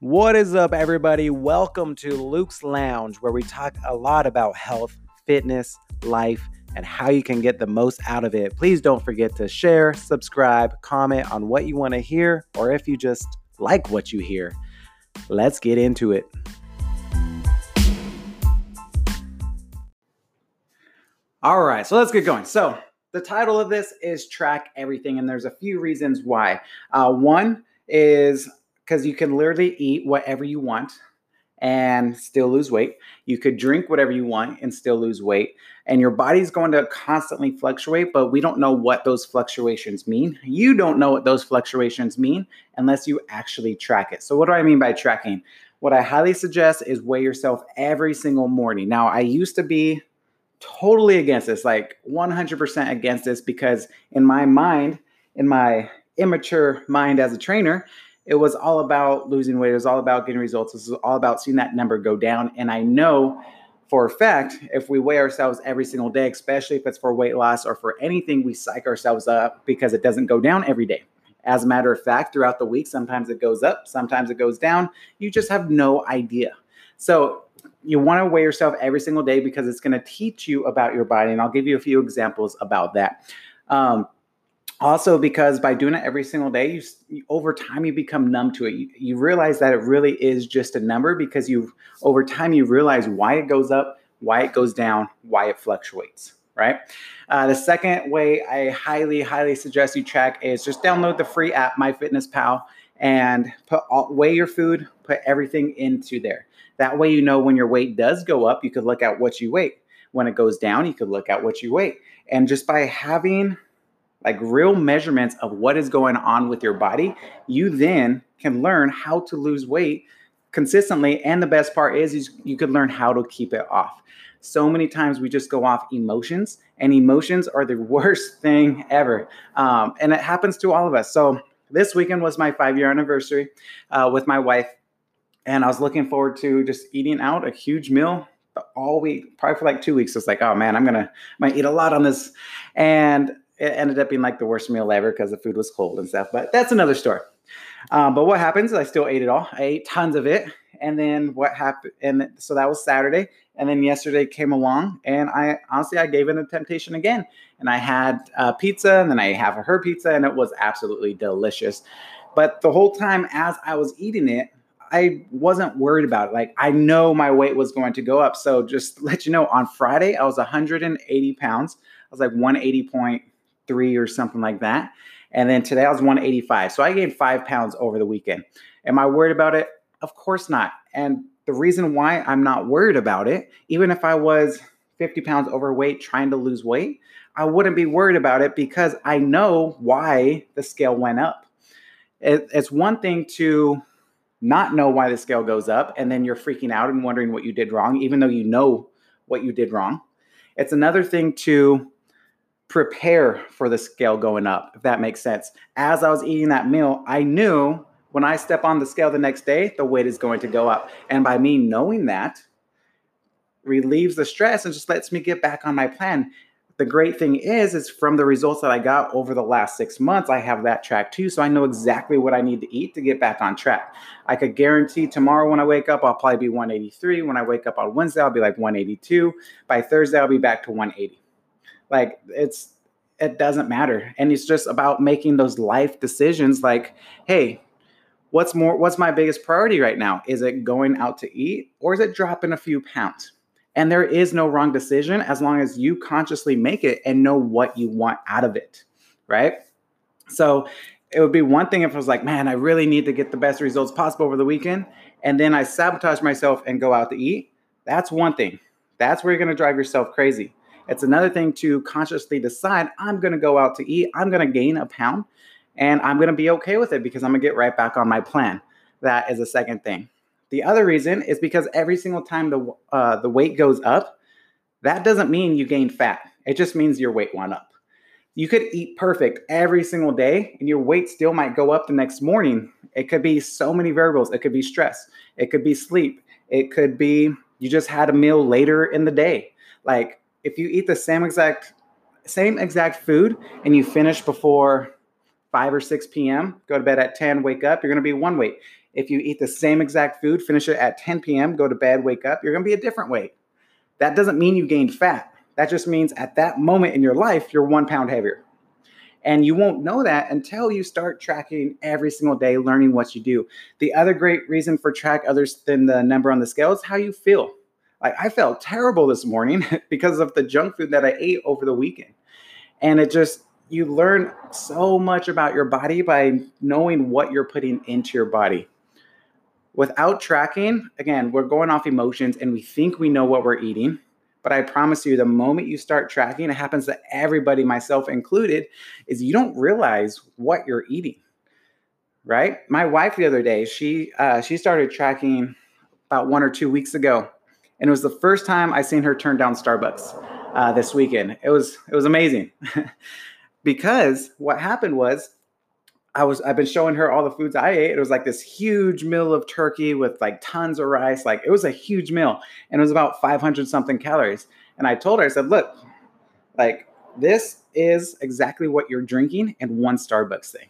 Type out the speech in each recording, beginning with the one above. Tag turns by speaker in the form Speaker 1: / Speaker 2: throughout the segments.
Speaker 1: What is up, everybody? Welcome to Luke's Lounge, where we talk a lot about health, fitness, life, and how you can get the most out of it. Please don't forget to share, subscribe, comment on what you want to hear, or if you just like what you hear. Let's get into it. All right, so let's get going. So, the title of this is Track Everything, and there's a few reasons why. Uh, one is because you can literally eat whatever you want and still lose weight. You could drink whatever you want and still lose weight. And your body's going to constantly fluctuate, but we don't know what those fluctuations mean. You don't know what those fluctuations mean unless you actually track it. So, what do I mean by tracking? What I highly suggest is weigh yourself every single morning. Now, I used to be totally against this, like 100% against this, because in my mind, in my immature mind as a trainer, it was all about losing weight. It was all about getting results. It was all about seeing that number go down. And I know for a fact, if we weigh ourselves every single day, especially if it's for weight loss or for anything, we psych ourselves up because it doesn't go down every day. As a matter of fact, throughout the week, sometimes it goes up, sometimes it goes down. You just have no idea. So you want to weigh yourself every single day because it's going to teach you about your body. And I'll give you a few examples about that. Um, also because by doing it every single day you, over time you become numb to it. You, you, realize that it really is just a number because you over time you realize why it goes up why it goes down why it fluctuates right? Uh, the second way i highly highly suggest you track is just download the free app MyFitnessPal and put all, weigh your food put everything into there. That way you know when your weight does go up you could look at what you weigh. When it goes down you could look at what you weigh. And just by having like real measurements of what is going on with your body, you then can learn how to lose weight consistently. And the best part is, is you could learn how to keep it off. So many times we just go off emotions, and emotions are the worst thing ever. Um, and it happens to all of us. So this weekend was my five year anniversary uh, with my wife, and I was looking forward to just eating out a huge meal all week, probably for like two weeks. It's like, oh man, I'm gonna, I'm gonna eat a lot on this, and it ended up being like the worst meal ever because the food was cold and stuff. But that's another story. Um, but what happens? I still ate it all. I ate tons of it, and then what happened? And so that was Saturday, and then yesterday came along, and I honestly I gave in a temptation again, and I had uh, pizza, and then I have her pizza, and it was absolutely delicious. But the whole time as I was eating it, I wasn't worried about it. Like I know my weight was going to go up. So just let you know, on Friday I was 180 pounds. I was like 180 point three or something like that. And then today I was 185. So I gained five pounds over the weekend. Am I worried about it? Of course not. And the reason why I'm not worried about it, even if I was 50 pounds overweight trying to lose weight, I wouldn't be worried about it because I know why the scale went up. It's one thing to not know why the scale goes up and then you're freaking out and wondering what you did wrong, even though you know what you did wrong. It's another thing to prepare for the scale going up, if that makes sense. As I was eating that meal, I knew when I step on the scale the next day, the weight is going to go up. And by me knowing that, relieves the stress and just lets me get back on my plan. The great thing is, is from the results that I got over the last six months, I have that track too. So I know exactly what I need to eat to get back on track. I could guarantee tomorrow when I wake up, I'll probably be 183. When I wake up on Wednesday, I'll be like 182. By Thursday, I'll be back to 180. Like it's it doesn't matter. And it's just about making those life decisions like, hey, what's more what's my biggest priority right now? Is it going out to eat or is it dropping a few pounds? And there is no wrong decision as long as you consciously make it and know what you want out of it, right? So it would be one thing if I was like, man, I really need to get the best results possible over the weekend. And then I sabotage myself and go out to eat. That's one thing. That's where you're going to drive yourself crazy. It's another thing to consciously decide I'm going to go out to eat, I'm going to gain a pound, and I'm going to be okay with it because I'm going to get right back on my plan. That is a second thing. The other reason is because every single time the uh, the weight goes up, that doesn't mean you gain fat. It just means your weight went up. You could eat perfect every single day, and your weight still might go up the next morning. It could be so many variables. It could be stress. It could be sleep. It could be you just had a meal later in the day. Like if you eat the same exact same exact food and you finish before 5 or 6 p.m., go to bed at 10, wake up, you're going to be one weight. If you eat the same exact food, finish it at 10 p.m., go to bed, wake up, you're going to be a different weight. That doesn't mean you gained fat. That just means at that moment in your life, you're one pound heavier. And you won't know that until you start tracking every single day, learning what you do. The other great reason for track others than the number on the scale is how you feel. Like I felt terrible this morning because of the junk food that I ate over the weekend. And it just, you learn so much about your body by knowing what you're putting into your body. Without tracking, again, we're going off emotions and we think we know what we're eating. But I promise you, the moment you start tracking, it happens to everybody, myself included, is you don't realize what you're eating. Right? My wife the other day, she uh, she started tracking about one or two weeks ago, and it was the first time I seen her turn down Starbucks uh, this weekend. It was it was amazing because what happened was I was I've been showing her all the foods I ate. It was like this huge meal of turkey with like tons of rice. Like it was a huge meal, and it was about 500 something calories. And I told her, I said, "Look, like this is exactly what you're drinking in one Starbucks thing."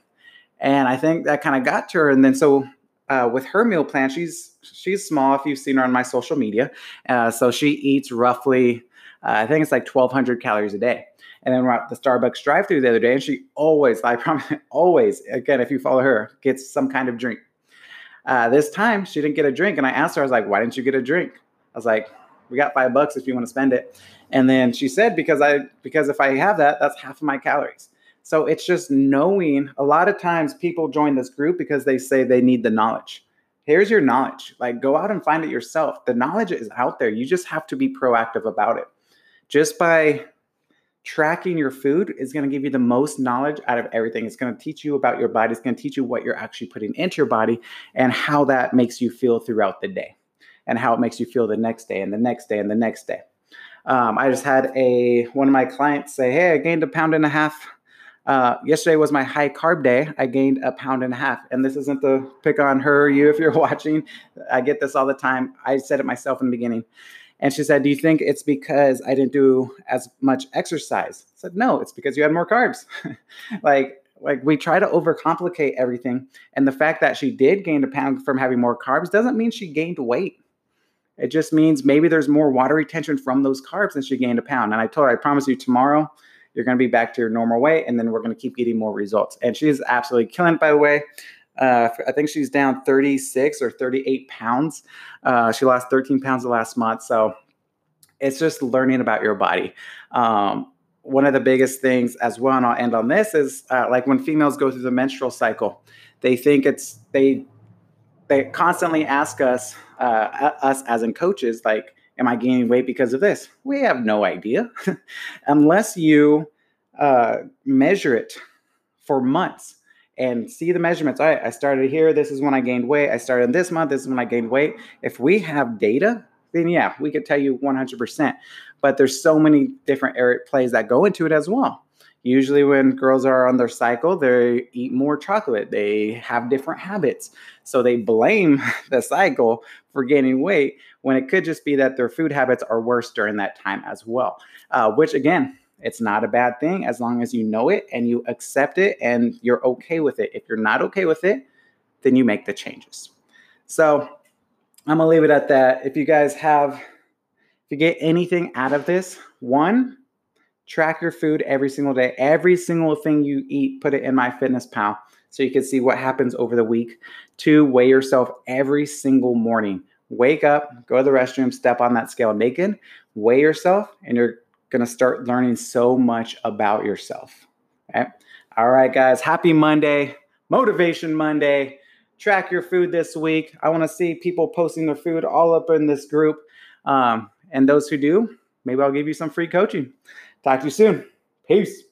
Speaker 1: And I think that kind of got to her. And then so uh, with her meal plan, she's she's small. If you've seen her on my social media, uh, so she eats roughly, uh, I think it's like 1,200 calories a day. And then we're at the Starbucks drive-through the other day, and she always, I promise, always, again, if you follow her, gets some kind of drink. Uh, this time, she didn't get a drink, and I asked her, I was like, "Why didn't you get a drink?" I was like, "We got five bucks if you want to spend it." And then she said, "Because I, because if I have that, that's half of my calories." So it's just knowing. A lot of times, people join this group because they say they need the knowledge. Here's your knowledge. Like, go out and find it yourself. The knowledge is out there. You just have to be proactive about it. Just by tracking your food is going to give you the most knowledge out of everything. It's going to teach you about your body. It's going to teach you what you're actually putting into your body and how that makes you feel throughout the day and how it makes you feel the next day and the next day and the next day. Um, I just had a one of my clients say, "Hey, I gained a pound and a half. Uh, yesterday was my high carb day. I gained a pound and a half." And this isn't to pick on her or you if you're watching. I get this all the time. I said it myself in the beginning. And she said, Do you think it's because I didn't do as much exercise? I said, No, it's because you had more carbs. like, like we try to overcomplicate everything. And the fact that she did gain a pound from having more carbs doesn't mean she gained weight. It just means maybe there's more water retention from those carbs and she gained a pound. And I told her, I promise you tomorrow, you're going to be back to your normal weight. And then we're going to keep getting more results. And she's absolutely killing it, by the way. Uh, I think she's down 36 or 38 pounds. Uh, she lost 13 pounds the last month. So it's just learning about your body. Um, one of the biggest things as well, and I'll end on this, is uh, like when females go through the menstrual cycle, they think it's they they constantly ask us uh, us as in coaches like, "Am I gaining weight because of this?" We have no idea unless you uh, measure it for months and see the measurements. All right, I started here. This is when I gained weight. I started this month. This is when I gained weight. If we have data, then yeah, we could tell you 100%. But there's so many different area plays that go into it as well. Usually, when girls are on their cycle, they eat more chocolate. They have different habits. So they blame the cycle for gaining weight when it could just be that their food habits are worse during that time as well. Uh, which, again, it's not a bad thing as long as you know it and you accept it and you're okay with it. If you're not okay with it, then you make the changes. So I'm gonna leave it at that. If you guys have, if you get anything out of this, one, track your food every single day. Every single thing you eat, put it in MyFitnessPal so you can see what happens over the week. Two, weigh yourself every single morning. Wake up, go to the restroom, step on that scale naked, weigh yourself, and you're going to start learning so much about yourself. Okay. All right, guys. Happy Monday, Motivation Monday. Track your food this week. I want to see people posting their food all up in this group. Um, and those who do, maybe I'll give you some free coaching. Talk to you soon. Peace.